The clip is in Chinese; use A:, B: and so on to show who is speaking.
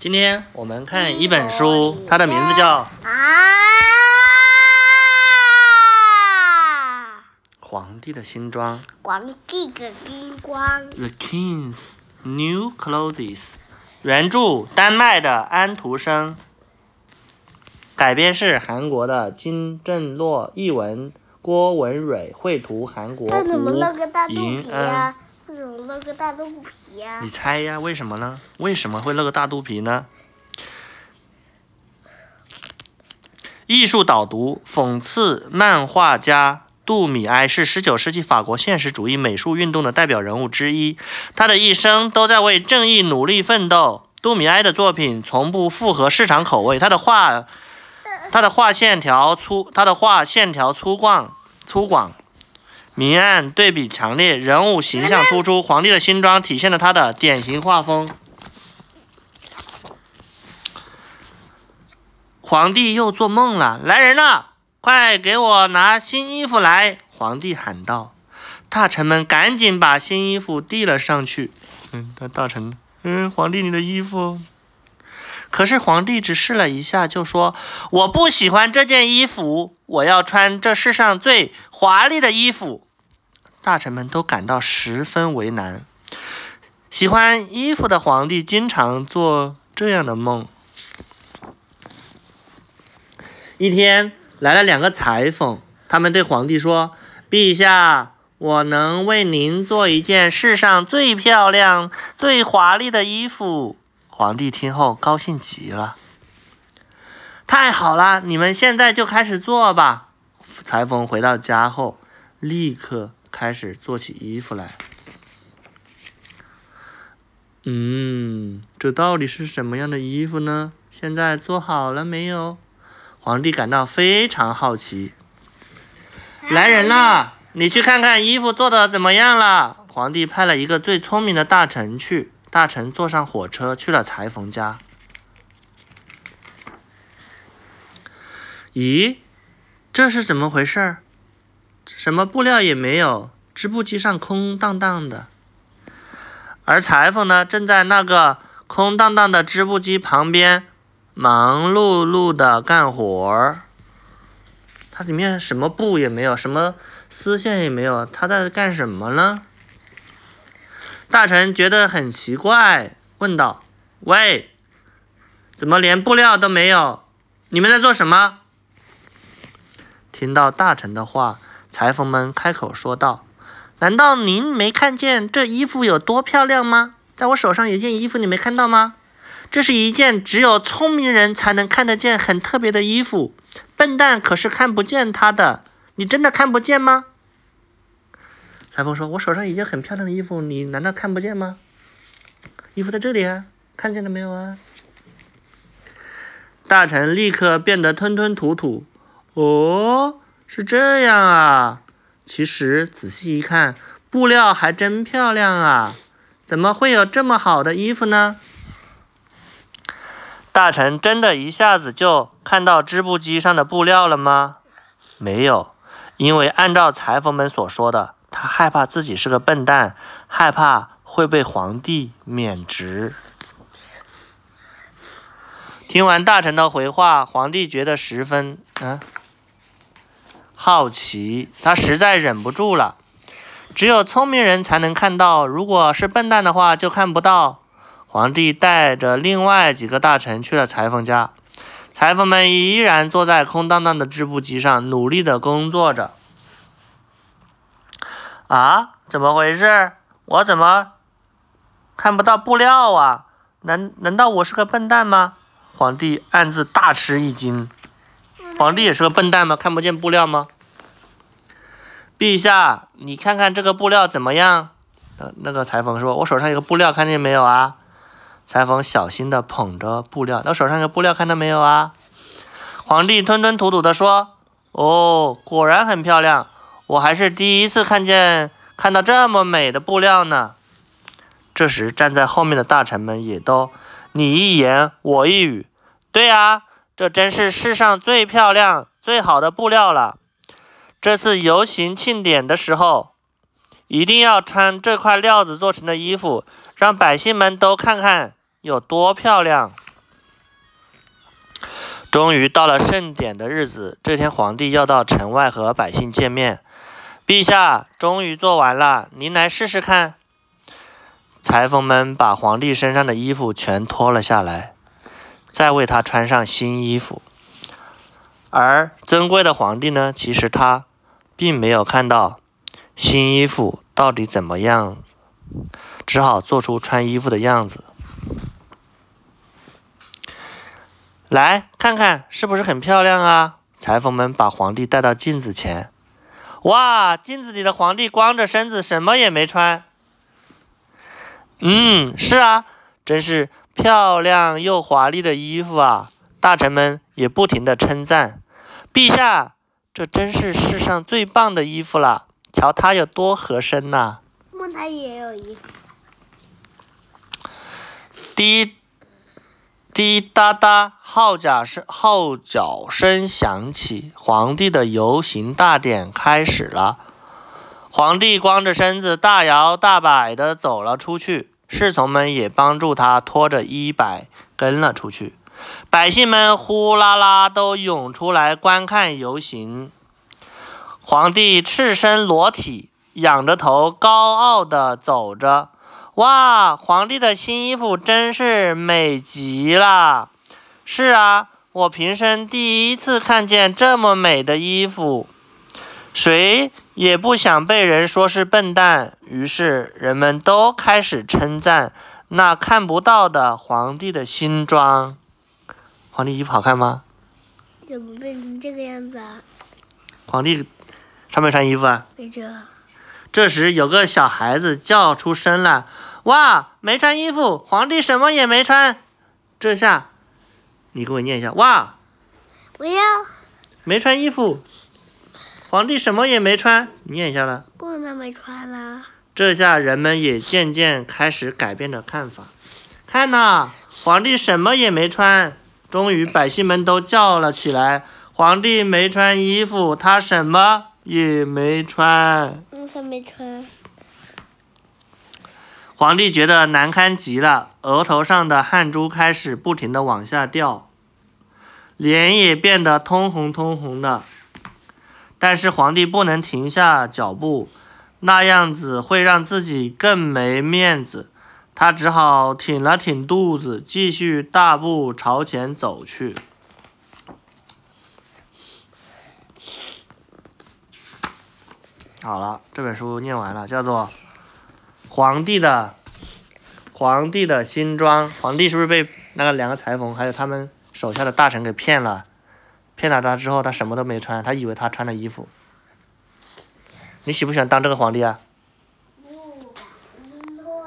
A: 今天我们看一本书，它的名字叫《
B: 啊，
A: 皇帝的新装》
B: 皇帝的新装
A: ，（The King's New Clothes），原著丹麦的安徒生，改编是韩国的金正洛，译文郭文蕊，绘图韩国
B: 为什么
A: 吴
B: 露个大肚
A: 银
B: 皮
A: 恩。
B: 呀？为什么露个大肚皮呀
A: 你？猜呀？为什么呢？为什么会露个大肚皮呢？艺术导读：讽刺漫画家杜米埃是十九世纪法国现实主义美术运动的代表人物之一，他的一生都在为正义努力奋斗。杜米埃的作品从不符合市场口味，他的画，他的画线条粗，他的画线条粗犷粗犷，明暗对比强烈，人物形象突出。皇帝的新装体现了他的典型画风。皇帝又做梦了，来人呐，快给我拿新衣服来！皇帝喊道。大臣们赶紧把新衣服递了上去。嗯，大大臣，嗯，皇帝你的衣服。可是皇帝只试了一下，就说：“我不喜欢这件衣服，我要穿这世上最华丽的衣服。”大臣们都感到十分为难。喜欢衣服的皇帝经常做这样的梦。一天来了两个裁缝，他们对皇帝说：“陛下，我能为您做一件世上最漂亮、最华丽的衣服。”皇帝听后高兴极了。太好了，你们现在就开始做吧。裁缝回到家后，立刻开始做起衣服来。嗯，这到底是什么样的衣服呢？现在做好了没有？皇帝感到非常好奇。来人啦，你去看看衣服做的怎么样了。皇帝派了一个最聪明的大臣去，大臣坐上火车去了裁缝家。咦，这是怎么回事儿？什么布料也没有，织布机上空荡荡的。而裁缝呢，正在那个空荡荡的织布机旁边忙碌碌的干活儿。它里面什么布也没有，什么丝线也没有，他在干什么呢？大臣觉得很奇怪，问道：“喂，怎么连布料都没有？你们在做什么？”听到大臣的话，裁缝们开口说道：“难道您没看见这衣服有多漂亮吗？在我手上有件衣服，你没看到吗？这是一件只有聪明人才能看得见、很特别的衣服，笨蛋可是看不见它的。你真的看不见吗？”裁缝说：“我手上有件很漂亮的衣服，你难道看不见吗？衣服在这里啊，看见了没有啊？”大臣立刻变得吞吞吐吐。哦，是这样啊。其实仔细一看，布料还真漂亮啊！怎么会有这么好的衣服呢？大臣真的一下子就看到织布机上的布料了吗？没有，因为按照裁缝们所说的，他害怕自己是个笨蛋，害怕会被皇帝免职。听完大臣的回话，皇帝觉得十分啊好奇，他实在忍不住了。只有聪明人才能看到，如果是笨蛋的话，就看不到。皇帝带着另外几个大臣去了裁缝家，裁缝们依然坐在空荡荡的织布机上，努力的工作着。啊，怎么回事？我怎么看不到布料啊？难难道我是个笨蛋吗？皇帝暗自大吃一惊。皇帝也是个笨蛋吗？看不见布料吗？陛下，你看看这个布料怎么样？呃，那个裁缝说：“我手上有个布料，看见没有啊？”裁缝小心的捧着布料，我手上有个布料，看到没有啊？皇帝吞吞吐吐的说：“哦，果然很漂亮，我还是第一次看见看到这么美的布料呢。”这时，站在后面的大臣们也都你一言我一语：“对啊，这真是世上最漂亮、最好的布料了。这次游行庆典的时候，一定要穿这块料子做成的衣服，让百姓们都看看有多漂亮。”终于到了盛典的日子，这天皇帝要到城外和百姓见面。陛下，终于做完了，您来试试看。裁缝们把皇帝身上的衣服全脱了下来，再为他穿上新衣服。而尊贵的皇帝呢，其实他并没有看到新衣服到底怎么样，只好做出穿衣服的样子。来看看是不是很漂亮啊？裁缝们把皇帝带到镜子前。哇，镜子里的皇帝光着身子，什么也没穿。嗯，是啊，真是漂亮又华丽的衣服啊！大臣们也不停地称赞。陛下，这真是世上最棒的衣服了！瞧它有多合身呐！
B: 木他也有衣服。
A: 滴滴答答，号角声号角声响起，皇帝的游行大典开始了。皇帝光着身子，大摇大摆地走了出去，侍从们也帮助他拖着衣摆跟了出去。百姓们呼啦啦都涌出来观看游行。皇帝赤身裸体，仰着头，高傲地走着。哇，皇帝的新衣服真是美极了！是啊，我平生第一次看见这么美的衣服。谁也不想被人说是笨蛋，于是人们都开始称赞那看不到的皇帝的新装。皇帝衣服好看吗？
B: 怎么变成这个样子啊？
A: 皇帝穿没穿衣服啊？
B: 没这。
A: 这时有个小孩子叫出声来：“哇，没穿衣服！皇帝什么也没穿。”这下，你给我念一下：“哇，
B: 不要，
A: 没穿衣服，皇帝什么也没穿。”你念一下了。
B: 不能没穿了。
A: 这下人们也渐渐开始改变了看法。看呐，皇帝什么也没穿。终于，百姓们都叫了起来：“皇帝没穿衣服，他什么也没穿。”
B: 嗯，他没穿。
A: 皇帝觉得难堪极了，额头上的汗珠开始不停的往下掉，脸也变得通红通红的。但是皇帝不能停下脚步，那样子会让自己更没面子。他只好挺了挺肚子，继续大步朝前走去。好了，这本书念完了，叫做《皇帝的皇帝的新装》。皇帝是不是被那个两个裁缝还有他们手下的大臣给骗了？骗了他之后，他什么都没穿，他以为他穿了衣服。你喜不喜欢当这个皇帝啊？